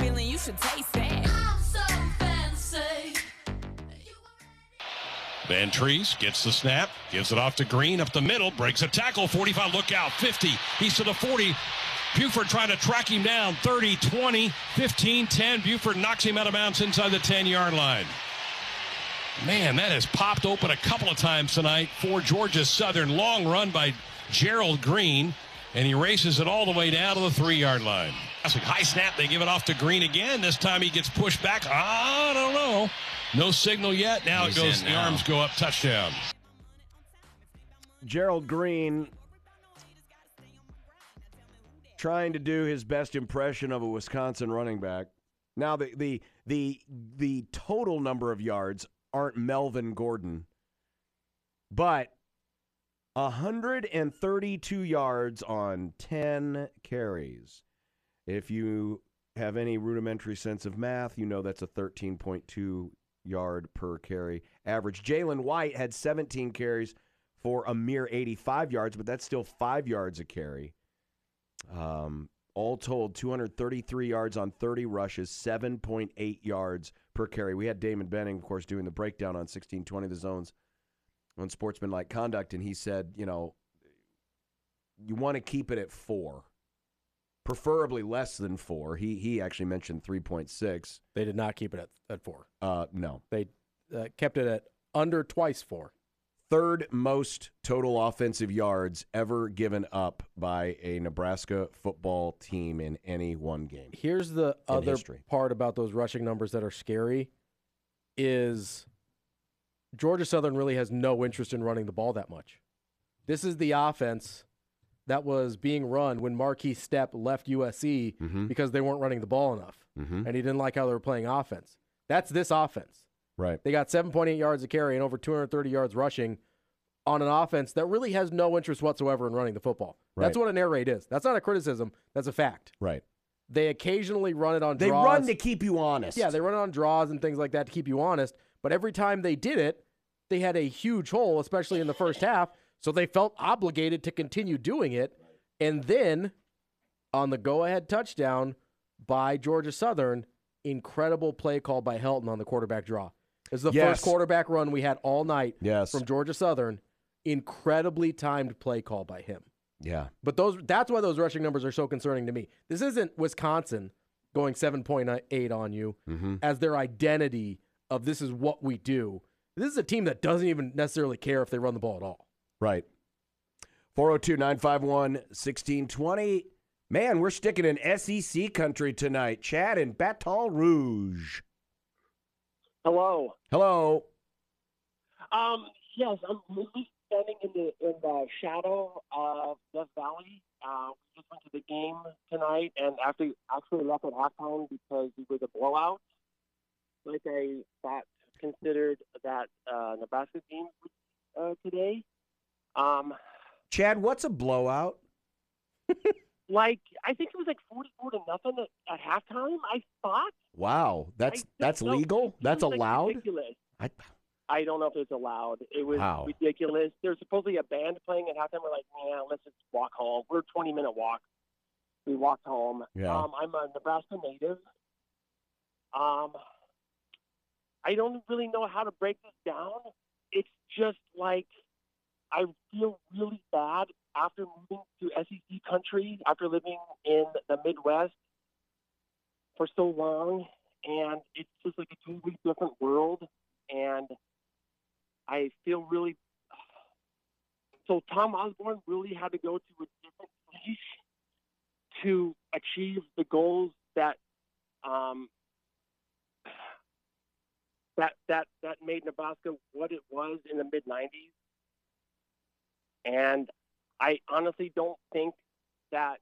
Feeling you should taste it. Vantrease gets the snap, gives it off to Green up the middle, breaks a tackle, 45, look out, 50. He's to the 40. Buford trying to track him down, 30, 20, 15, 10. Buford knocks him out of bounds inside the 10 yard line. Man, that has popped open a couple of times tonight for Georgia Southern. Long run by Gerald Green, and he races it all the way down to the three yard line. High snap, they give it off to Green again. This time he gets pushed back. I don't know. No signal yet. Now He's it goes, in the now. arms go up, touchdown. Gerald Green trying to do his best impression of a Wisconsin running back. Now the the the the total number of yards aren't Melvin Gordon, but 132 yards on 10 carries. If you have any rudimentary sense of math, you know that's a 13.2 yard per carry average. Jalen White had 17 carries for a mere 85 yards, but that's still five yards a carry. Um, all told, 233 yards on 30 rushes, 7.8 yards per carry. We had Damon Benning, of course, doing the breakdown on 1620 the zones on sportsmanlike conduct, and he said, you know, you want to keep it at four, preferably less than four. He he actually mentioned 3.6. They did not keep it at, at four. Uh, no, They uh, kept it at under twice four. third most total offensive yards ever given up by a Nebraska football team in any one game. Here's the other history. part about those rushing numbers that are scary is Georgia Southern really has no interest in running the ball that much. This is the offense that was being run when Markese Stepp left USC Mhm. because they weren't running the ball enough Mhm. and he didn't like how they were playing offense. That's this offense. Right. They got 7.8 yards a carry and over 230 yards rushing on an offense that really has no interest whatsoever in running the football. That's what an air raid is. That's not a criticism. That's a fact. Right. They occasionally run it on draws. They draws. run to keep you honest. Yeah, they run it on draws and things like that to keep you honest. But every time they did it, they had a huge hole, especially in the first half. So they felt obligated to continue doing it. And then on the go ahead touchdown by Georgia Southern, incredible play call by Helton on the quarterback draw. Is the Yes. first quarterback run we had all night Yes. from Georgia Southern. Incredibly timed play call by him. Yeah. But those that's why those rushing numbers are so concerning to me. This isn't Wisconsin going 7.8 on you Mm-hmm. as their identity of this is what we do. This is a team that doesn't even necessarily care if they run the ball at all. Right. 402 951 1620. Man, we're sticking in SEC country tonight. Chad in Baton Rouge. Hello. Hello. Um, yes, I'm really standing in the in the shadow of Death Valley. Uh, we just went to the game tonight, and after actually left at halftime because it was a blowout. Like I thought, considered that uh, Nebraska game uh, today. Um, Chad, what's a blowout? like I think it was like forty-four to nothing at, at halftime. I thought Wow. That's that's no, legal? That's was, like, allowed? ridiculous. I, I don't know if it's allowed. It was Wow. ridiculous. There's supposedly a band playing at halftime. We're like, yeah, let's just walk home. We're a 20 minute walk. We walked home. Yeah. Um, I'm a Nebraska native. Um, I don't really know how to break this down. It's just like I feel really bad after moving to SEC country, after living in the Midwest for so long, and it's just like a totally different world. And I feel really. So Tom Osborne really had to go to a different place to achieve the goals that um, that that that made Nebraska what it was in the mid '90s. And I honestly don't think that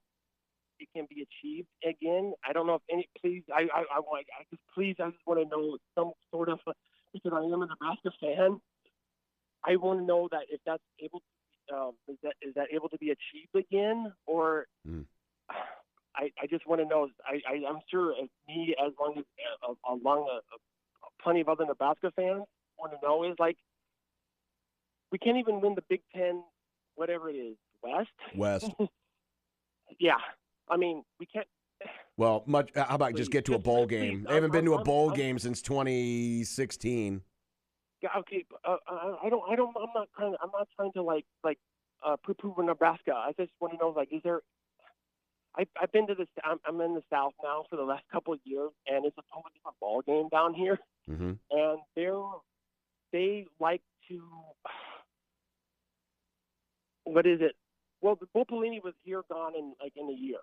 it can be achieved again. I don't know if any. Please, I I, I want. I just please. I just want to know some sort of because I am a Nebraska fan. I want to know that if that's able, to, um, is that is that able to be achieved again, or Mm. I, I just want to know. I, I I'm sure as me as long as uh, along a, plenty of other Nebraska fans want to know is like we can't even win the Big Ten, whatever it is, West. West. Yeah, I mean we can't. Well, much. How about just get to a bowl please, game? please, They haven't been to a bowl I'm- game since 2016. Yeah, okay. Uh, I I don't. I don't. I'm not trying. I'm not trying to like like uh, poo-poo Nebraska. I just want to know like, is there? I've I've been to the. I'm, I'm in the South now for the last couple of years, and it's a totally different ball game down here. Mm-hmm. and they're they like to what is it? Well, the Bo Pelini was here gone in like in a year,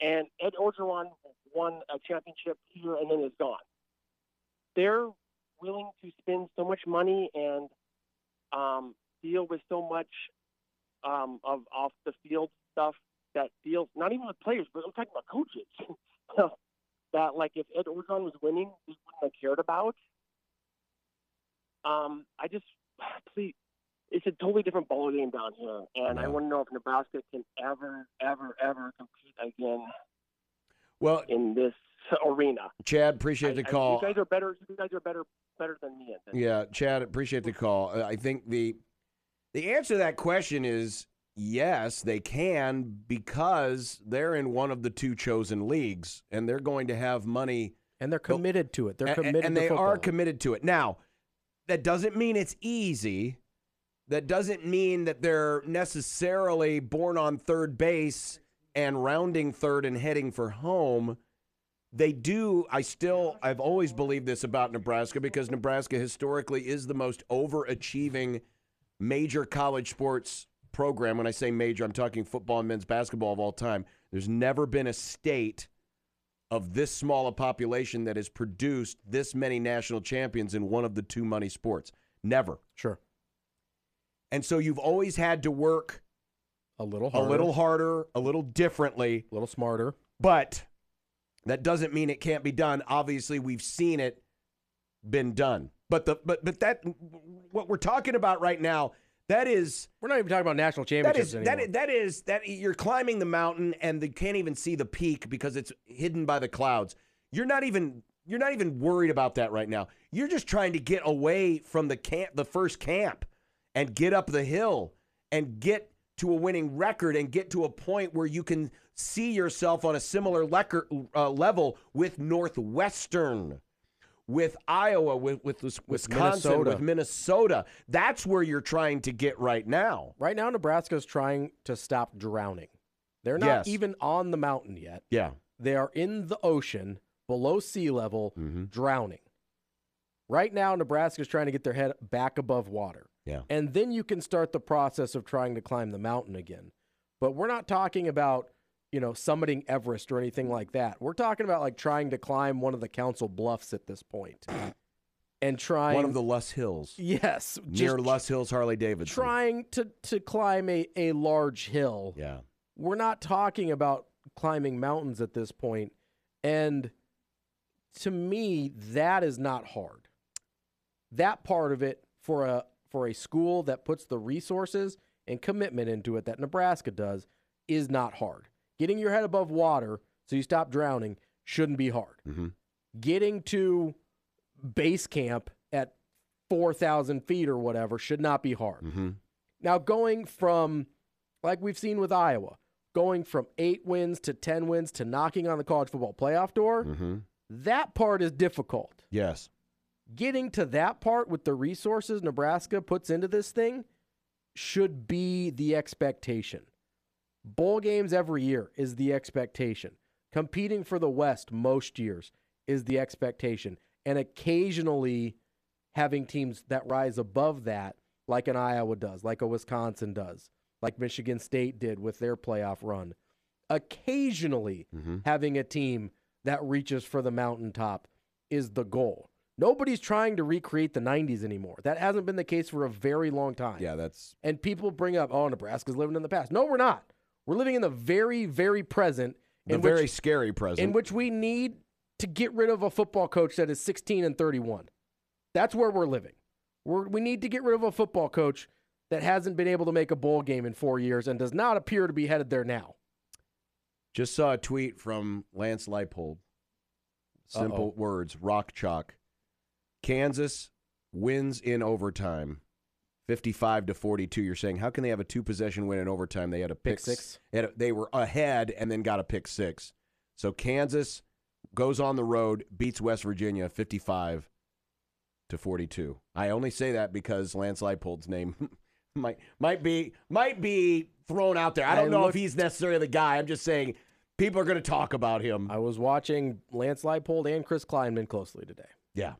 and Ed Orgeron won a championship here and then is gone. They're willing to spend so much money and um, deal with so much um, of off the field stuff that deals not even with players, but I'm talking about coaches. that like if Ed Orgeron was winning, they wouldn't have cared about. Um, I just please, it's a totally different ball game down here, and I want to know if Nebraska can ever, ever, ever compete again Well, in this arena. Chad, appreciate I- the I- call. you guys are better. You guys are better, better than me. Yeah, Chad, appreciate the call. Uh, I think the the answer to that question is yes, they can because they're in one of the two chosen leagues and they're going to have money And they're committed to it. They're committed and to they football. are committed to it. Now, that doesn't mean it's easy. That doesn't mean that they're necessarily born on third base and rounding third and heading for home. They do. I still, I've always believed this about Nebraska because Nebraska historically is the most overachieving major college sports program. When I say major, I'm talking football and men's basketball of all time. There's never been a state of this small a population that has produced this many national champions in one of the two money sports. Never. Sure. And so you've always had to work A little a little harder, a little differently, a little smarter. but that doesn't mean it can't be done. Obviously, we've seen it been done. But the but but that what we're talking about right now, that is We're not even talking about national championships is anymore. that is, that is that you're climbing the mountain and you can't even see the peak because it's hidden by the clouds. You're not even you're not even worried about that right now. You're just trying to get away from the camp the first camp and get up the hill and get to a winning record and get to a point where you can see yourself on a similar lecker, uh, level with Northwestern, with Iowa, with with, Wis- Wisconsin, Minnesota. with Minnesota. That's where you're trying to get right now. right now, Nebraska's trying to stop drowning. They're not Yes. even on the mountain yet. Yeah. They are in the ocean below sea level, Mm-hmm. drowning. Right now, Nebraska's trying to get their head back above water. Yeah. And then you can start the process of trying to climb the mountain again. But we're not talking about, you know, summiting Everest or anything like that. We're talking about like trying to climb one of the council bluffs at this point. And trying One of the Loess Hills. Yes, Near Loess Hills, Harley Davidson. trying to to climb a, a large hill. Yeah. We're not talking about climbing mountains at this point. And to me, that is not hard. That part of it for a for a school that puts the resources and commitment into it that Nebraska does is not hard. Getting your head above water so you stop drowning shouldn't be hard. Mhm. Getting to base camp at 4,000 feet or whatever should not be hard. Mm-hmm. Now, going from, like we've seen with Iowa, going from eight wins to 10 wins to knocking on the college football playoff door, Mm-hmm. that part is difficult. Yes. Getting to that part with the resources Nebraska puts into this thing should be the expectation. Bowl games every year is the expectation. Competing for the West most years is the expectation. And occasionally having teams that rise above that, like an Iowa does, like a Wisconsin does, like Michigan State did with their playoff run. Occasionally Mm-hmm. having a team that reaches for the mountaintop is the goal. Nobody's trying to recreate the 90s anymore. That hasn't been the case for a very long time. Yeah, that's And people bring up, oh, Nebraska's living in the past. No, we're not. We're living in the very, very present The very which, scary present. in which we need to get rid of a football coach that is 16 and 31. That's where we're living. We're, we need to get rid of a football coach that hasn't been able to make a bowl game in four years and does not appear to be headed there now. Just saw a tweet from Lance Leipold. Simple Uh-oh. words, rock chalk. Kansas wins in overtime, 55 to 42. You're saying, how can they have a two possession win in overtime? They had a pick, Pick six. they a- they were ahead and then got a pick six. So Kansas goes on the road, beats West Virginia 55 to 42. I only say that because Lance Leipold's name might might be might be thrown out there. I don't I know if he's necessarily the guy. I'm just saying people are going to talk about him. I was watching Lance Leipold and Chris Klieman closely today. yeah.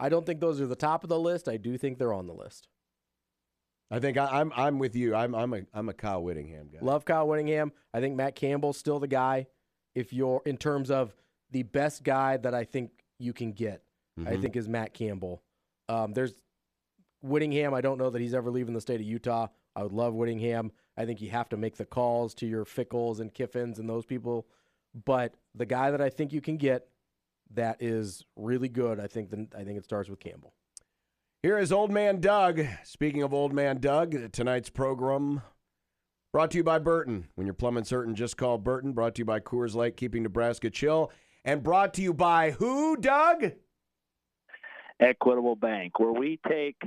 I don't think those are the top of the list. I do think they're on the list. I think I, I'm I'm with you. I'm I'm a I'm a Kyle Whittingham guy. Love Kyle Whittingham. I think Matt Campbell's still the guy. If you're in terms of the best guy that I think you can get, I Mhm. think is Matt Campbell. Um, there's Whittingham. I don't know that he's ever leaving the state of Utah. I would love Whittingham. I think you have to make the calls to your Fickells and Kiffins and those people. But the guy that I think you can get that is really good, I think then I think it starts with Campbell. Here is Old Man Doug. Speaking of Old Man Doug, tonight's program brought to you by Burton. When you're plumbing certain, just call Burton. Brought to you by Coors Light, keeping Nebraska chill. And brought to you by who, Doug? Equitable Bank, where we take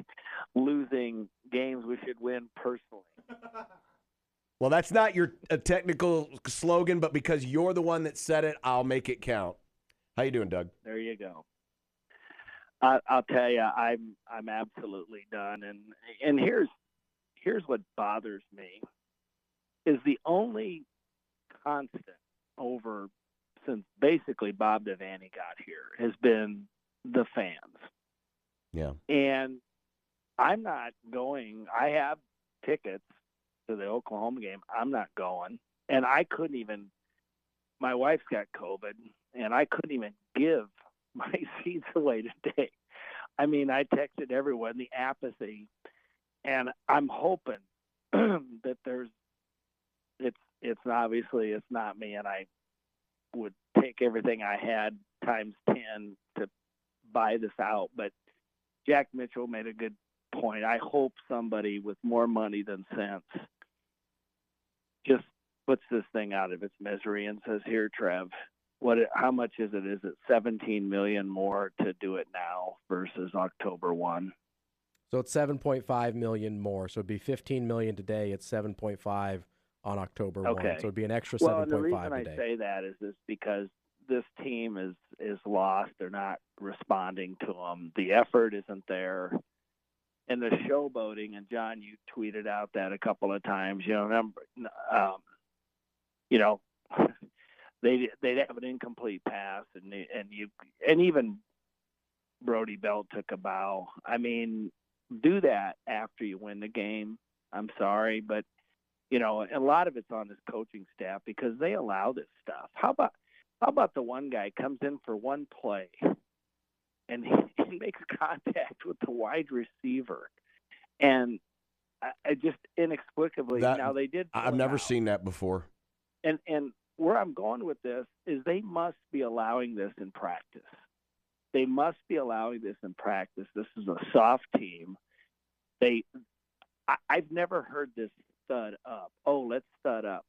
losing games we should win personally. Well, that's not your a technical slogan, but because you're the one that said it, I'll make it count. How you doing, Doug? There you go. I, I'll tell you, I'm I'm absolutely done. And and here's here's what bothers me is the only constant over since basically Bob Devaney got here has been the fans. Yeah. And I'm not going. I have tickets to the Oklahoma game. I'm not going. And I couldn't even, my wife's got COVID, and I couldn't even give my seats away today. I mean, I texted everyone the apathy, and I'm hoping that there's, it's, it's obviously it's not me, and I would take everything I had times 10 to buy this out. But Jack Mitchell made a good point. I hope somebody with more money than sense just puts this thing out of its misery and says, "Here, Trev, what? It, how much is it? Is it 17 million more to do it now versus October one?" So it's 7.5 million more. So it'd be 15 million today. It's 7.5 on October 1. Okay. So it'd be an extra Well, and the 7.5 reason I say that is is because this team is is lost. They're not responding to them. The effort isn't there. And the showboating, and John, you tweeted out that a couple of times. You know, number, um, you know, they they'd have an incomplete pass, and they, and you and even Brody Belt took a bow. I mean, do that after you win the game. I'm sorry, but you know, a lot of it's on this coaching staff because they allow this stuff. How about how about the one guy comes in for one play and he, he makes contact with the wide receiver, and I, I just inexplicably That- now they did. I've never out. seen that before. And and where I'm going with this is they must be allowing this in practice. They must be allowing this in practice. This is a soft team. They, I, I've never heard this stud up. Oh, let's stud up.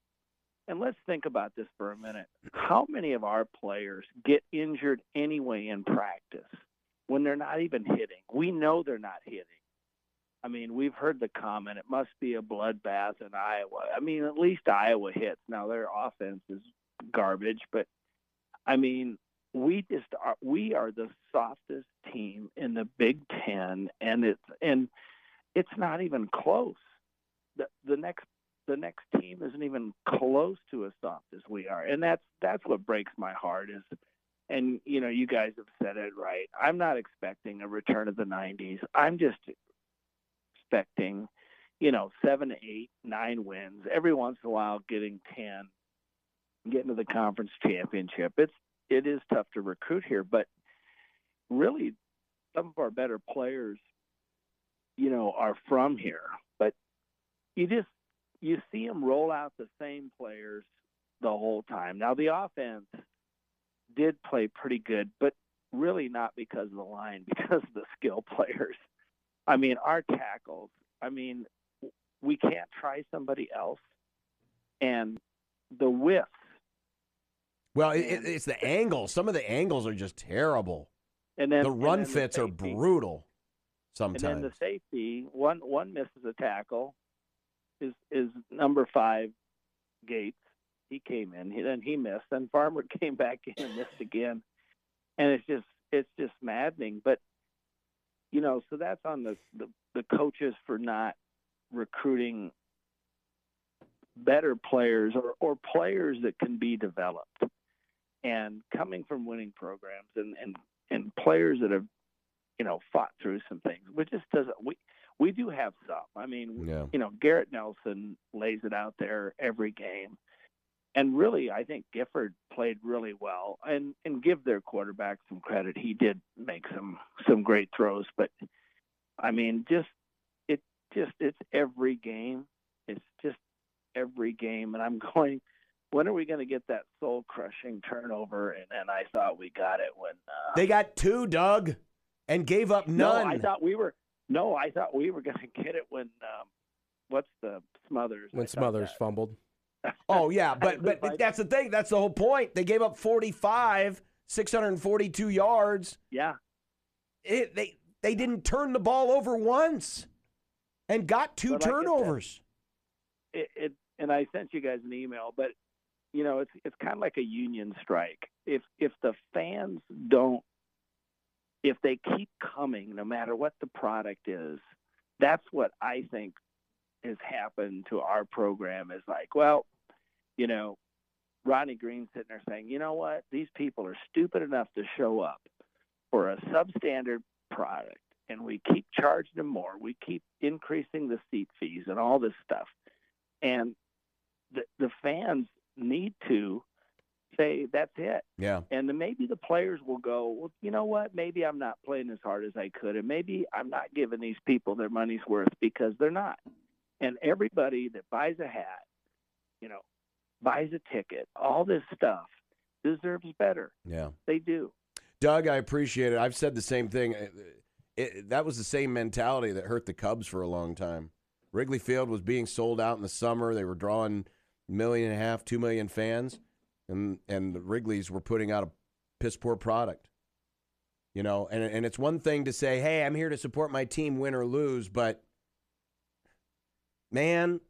And let's think about this for a minute. How many of our players get injured anyway in practice when they're not even hitting? We know they're not hitting. I mean, we've heard the comment, it must be a bloodbath in Iowa. I mean, at least Iowa hits. Now, their offense is garbage, but I mean, we just are, we are the softest team in the Big Ten, and it's and it's not even close. The the next the next team isn't even close to as soft as we are, and that's that's what breaks my heart. Is and you know you guys have said it right. I'm not expecting a return of the '90s. I'm just expecting, you know, seven, eight, nine wins every once in a while, getting ten, getting to the conference championship. It's it is tough to recruit here, but really, some of our better players, you know, are from here. But you just you see them roll out the same players the whole time. Now the offense did play pretty good, but really not because of the line, because of the skill players. I mean, our tackles. I mean, we can't try somebody else, and the whiffs. Well, it, it- it's the angles. Some of the angles are just terrible. And then the run then fits are safety. brutal And then sometimes. the safety, one one misses a tackle, is is number five, Gates. He came in, he, then he missed, then Farmer came back in and missed again, and it's just it's just maddening. But you know, so that's on the the, the coaches for not recruiting better players or or players that can be developed, and coming from winning programs and and and players that have you know fought through some things. We just doesn't we we do have some. I mean, Yeah. you know, Garrett Nelson lays it out there every game. And really, I think Gifford played really well, and and give their quarterback some credit. He did make some some great throws, but I mean, just it just it's every game. It's just every game, and I'm going. When are we going to get that soul crushing turnover? And, and I thought we got it when uh, They got two, Doug, and gave up none. no, I thought we were. No, I thought we were going to get it when. Um, what's the Smothers? When Smothers that- fumbled. Oh yeah, but but that's the thing. That's the whole point. They gave up 45, 642 yards. Yeah, It, they they didn't turn the ball over once, and got two But like I said, turnovers. it, it. And I sent you guys an email, but you know, it's it's kind of like a union strike. If if the fans don't, if they keep coming, no matter what the product is, that's what I think has happened to our program. Is like, well, you know, Ronnie Green sitting there saying, you know what, these people are stupid enough to show up for a substandard product, and we keep charging them more. We keep increasing the seat fees and all this stuff, and the the fans need to say that's it. Yeah. And then maybe the players will go, well, you know what? Maybe I'm not playing as hard as I could, and maybe I'm not giving these people their money's worth because they're not. And everybody that buys a hat, you know, buys a ticket, all this stuff deserves better. Yeah. They do. Doug, I appreciate it. I've said the same thing. It- it- that was the same mentality that hurt the Cubs for a long time. Wrigley Field was being sold out in the summer. They were drawing a million and a half, two million fans, and and the Wrigley's were putting out a piss poor product. You know, and and it's one thing to say, "Hey, I'm here to support my team, win or lose," but man,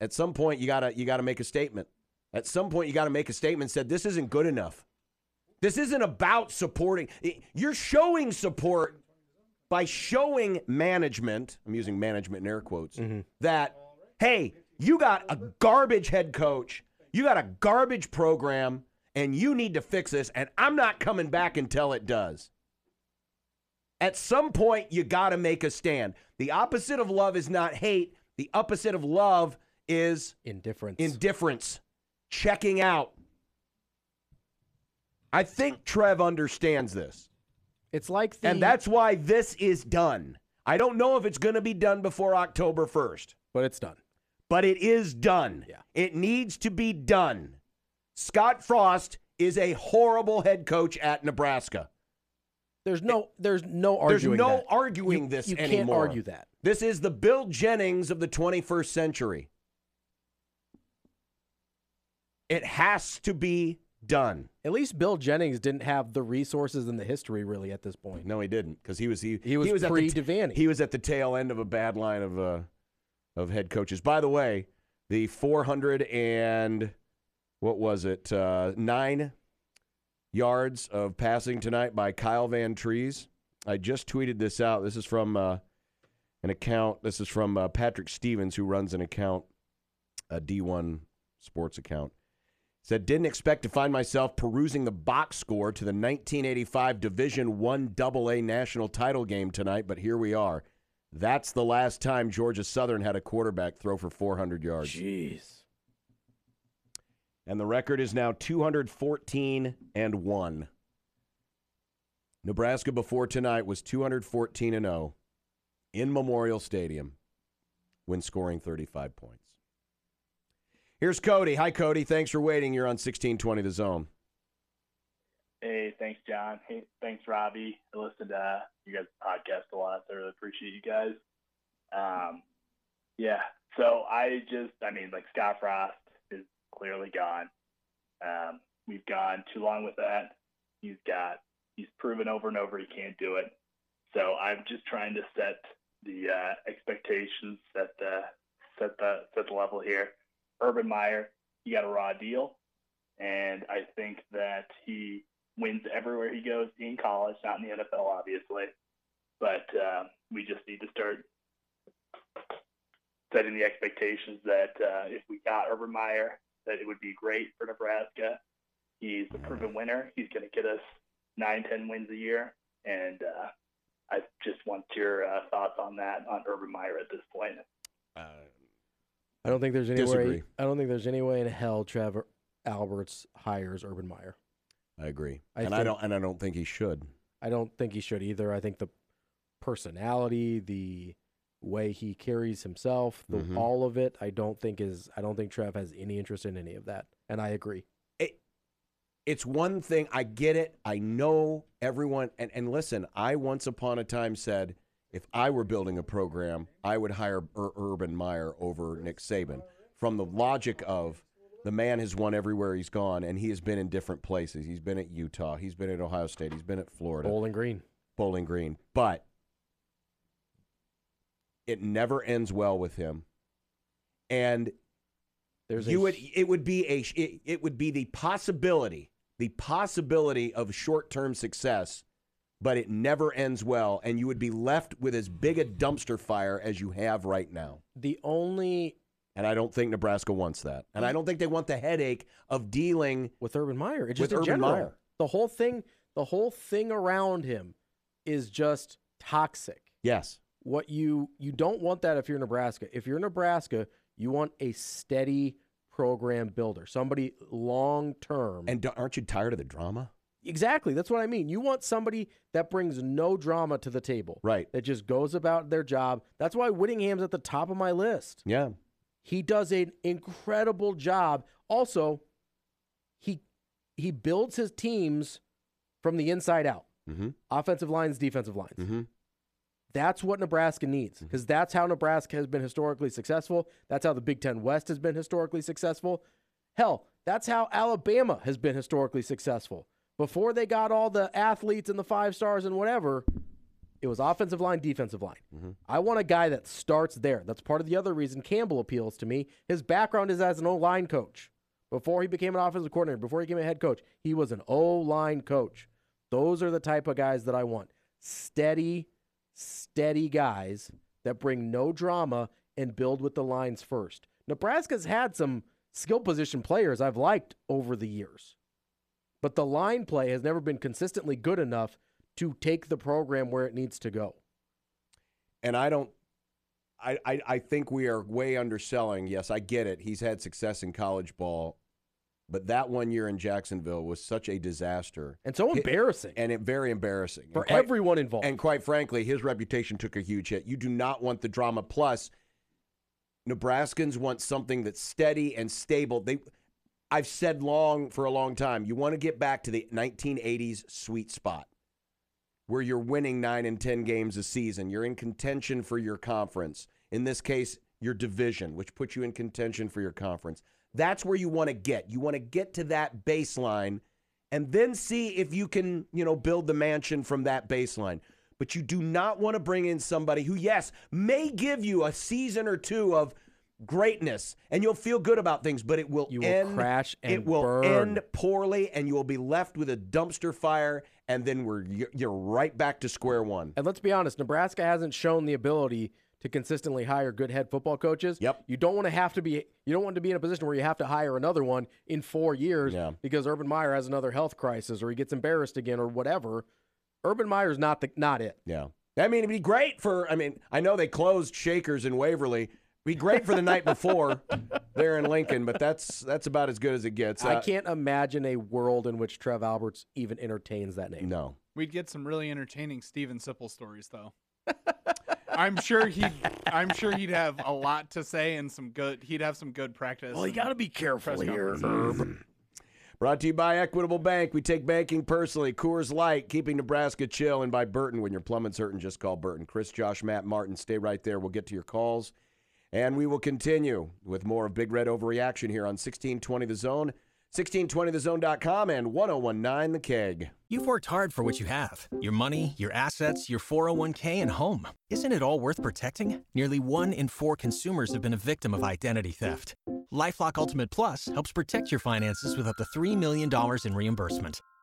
at some point you gotta you gotta make a statement. At some point you gotta make a statement. Said this isn't good enough. This isn't about supporting. You're showing support by showing management. I'm using management in air quotes. Mm-hmm. That hey, you got a garbage head coach. You got a garbage program, and you need to fix this. And I'm not coming back until it does. At some point, you got to make a stand. The opposite of love is not hate. The opposite of love is Indifference. indifference, checking out. I think Trev understands this. it's like the And that's why this is done. I don't know if it's going to be done before October 1st, but it's done. but it is done. Yeah. It needs to be done. Scott Frost is a horrible head coach at Nebraska. There's no there's no arguing There's no that. arguing You- this you anymore. can't argue that. This is the Bill Jennings of the 21st century. It has to be done. At least Bill Jennings didn't have the resources and the history really at this point. No, he didn't because he was he, He was at the pre Devaney. He was at the tail end of a bad line of uh, of head coaches. By the way, the 400 and what was it? Uh, nine yards of passing tonight by Kyle Vantrease. I just tweeted this out. This is from uh, an account. This is from uh, Patrick Stevens, who runs an account, a D1 sports account. Said didn't expect to find myself perusing the box score to the 1985 Division One AA national title game tonight, but here we are. That's the last time Georgia Southern had a quarterback throw for 400 yards. Jeez. And the record is now 214 and 1. Nebraska before tonight was 214 and 0 in Memorial Stadium when scoring 35 points. Here's Cody. Hi, Cody. Thanks for waiting. You're on 1620 The Zone. Hey, thanks, John. Hey, thanks, Robbie. I listen to uh, you guys' podcast a lot, so I really appreciate you guys. Um, yeah, so I just, I mean, like Scott Frost is clearly gone. Um, we've gone too long with that. He's got, he's proven over and over he can't do it. So I'm just trying to set the uh, expectations, set the, set the, set the level here. Urban Meyer, he got a raw deal, and I think that he wins everywhere he goes in college, not in the NFL, obviously. But uh, we just need to start setting the expectations that uh, if we got Urban Meyer, that it would be great for Nebraska. He's a proven winner. He's going to get us nine, ten wins a year, and uh, I just want your uh, thoughts on that on Urban Meyer at this point. I don't think there's any Disagree. way. I don't think there's any way in hell Trevor Alberts hires Urban Meyer. I agree. I and I don't and I don't think he should. I don't think he should either. I think the personality, the way he carries himself, the Mhm. all of it, I don't think is. I don't think Trev has any interest in any of that, and I agree. it, it's one thing I get it. I know everyone and, and listen, I once upon a time said if I were building a program, I would hire Ur- Urban Meyer over Nick Saban from the logic of the man has won everywhere he's gone and he has been in different places. He's been at Utah, he's been at Ohio State, he's been at Florida. Bowling Green. Bowling Green. But it never ends well with him. And There's you would it would be a it, it would be the possibility the possibility of short-term success but it never ends well and you would be left with as big a dumpster fire as you have right now the only and I don't think Nebraska wants that and I don't think they want the headache of dealing with Urban Meyer. It's just With in Urban general. Meyer. The whole thing, the whole thing around him, is just toxic. yes What you you don't want that if you're Nebraska. If you're Nebraska, you want a steady program builder, somebody long term. and aren't you tired of the drama Exactly. That's what I mean. You want somebody that brings no drama to the table. Right. That just goes about their job. That's why Whittingham's at the top of my list. yeah He does an incredible job. Also, he he builds his teams from the inside out. mm-hmm. Offensive lines, defensive lines. Mm-hmm. That's what Nebraska needs because that's how Nebraska has been historically successful. That's how the Big Ten West has been historically successful. Hell, that's how Alabama has been historically successful. Before they got all the athletes and the five stars and whatever, it was offensive line, defensive line. Mm-hmm. I want a guy that starts there. That's part of the other reason Campbell appeals to me. His background is as an O line coach. Before he became an offensive coordinator, before he became a head coach, he was an O line coach. Those are the type of guys that I want. Steady, steady guys that bring no drama and build with the lines first. Nebraska's had some skill position players I've liked over the years, but the line play has never been consistently good enough to take the program where it needs to go. and I don't. I, I, I think we are way underselling. Yes, I get it. He's had success in college ball, but that one year in Jacksonville was such a disaster And so embarrassing and it very embarrassing for quite- everyone involved. And quite frankly, his reputation took a huge hit. You do not want the drama. Plus, Nebraskans want something that's steady and stable. They, I've said long for a long time. You want to get back to the 1980s sweet spot where you're winning nine and 10 games a season. You're in contention for your conference. In this case, your division, which puts you in contention for your conference. That's where you want to get. You want to get to that baseline and then see if you can, you know, build the mansion from that baseline. But you do not want to bring in somebody who, yes, may give you a season or two of greatness and you'll feel good about things, but it will You will end crash and it will burn. end poorly and you will be left with a dumpster fire and then we're you're, right back to square one. And let's be honest, Nebraska hasn't shown the ability to consistently hire good head football coaches. Yep. You don't want to have to be you don't want to be in a position where you have to hire another one in 4 years Yeah. because Urban Meyer has another health crisis or he gets embarrassed again or whatever. Urban Meyer's not the not it. Yeah. I mean, it'd be great for, I mean, I know they closed Shakers in Waverly. Be great for the night before there in Lincoln, but that's that's about as good as it gets. I Uh, can't imagine a world in which Trev Alberts even entertains that name. No. We'd get some really entertaining Steven Sipple stories, though. I'm sure he I'm sure he'd have a lot to say and some good he'd have some good practice. Well, you got to be careful here. Herb. Brought to you by Equitable Bank. We take banking personally. Coors Light, keeping Nebraska chill. And by Burton, when your plumbing's hurting, just call Burton. Chris, Josh, Matt, Martin, stay right there. We'll get to your calls. And we will continue with more of Big Red Overreaction here on 1620 The Zone, 1620thezone.com, and 1019 The Keg. You've worked hard for what you have your money, your assets, your 401k, and home. Isn't it all worth protecting? Nearly one in four consumers have been a victim of identity theft. Lifelock Ultimate Plus helps protect your finances with up to $3 million in reimbursement.